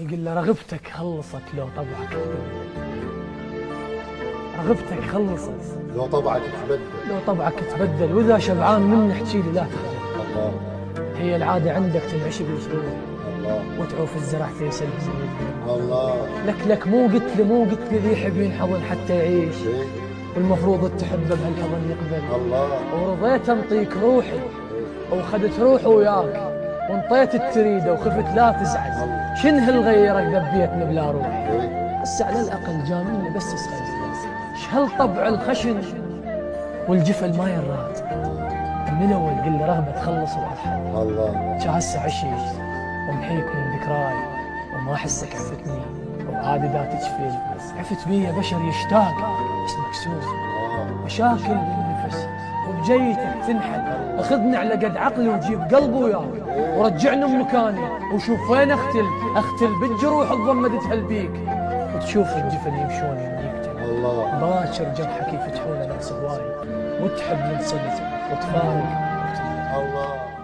يقول له رغبتك خلصت لو طبعك. رغبتك خلصت. لو طبعك تبدل. لو طبعك تبدل. وإذا شبعان مني احكي لي لا تخجل. الله. هي العادة عندك تنعشي باسبوع الله. وتعوف الزرع تيسل الله. لك لك مو قلت لي مو قلت لي ذي حب ينحضن حتى يعيش. إيه؟ والمفروض تحبه بهالحضن يقبل. الله. ورضيت انطيك روحي وخذت روحه وياك. وانطيت التريدة وخفت لا تزعل. شن هالغيرك ذبيتني بلا روح؟ هسه على الأقل جاملني بس اسال إيش هالطبع الخشن والجفل ما يراد. من الأول قل رغبة تخلص وارحل الله. هسه عشيت ومحيك من ذكراي. وما احسك عفتني. وعادي ذات جفل. عفت بي بشر يشتاق. بس مكسور مشاكل بالنفس. وبجيتك تنحل أخذني على قد عقلي وجيب قلبي وياك ورجعني بمكاني وشوف وين أختل. أختل بالجروح الضمدتها البيك وتشوف الجفن يمشون يميك الله. باكر جرحك يفتحون ناس هواي وتحب من صدق وتفارق. الله.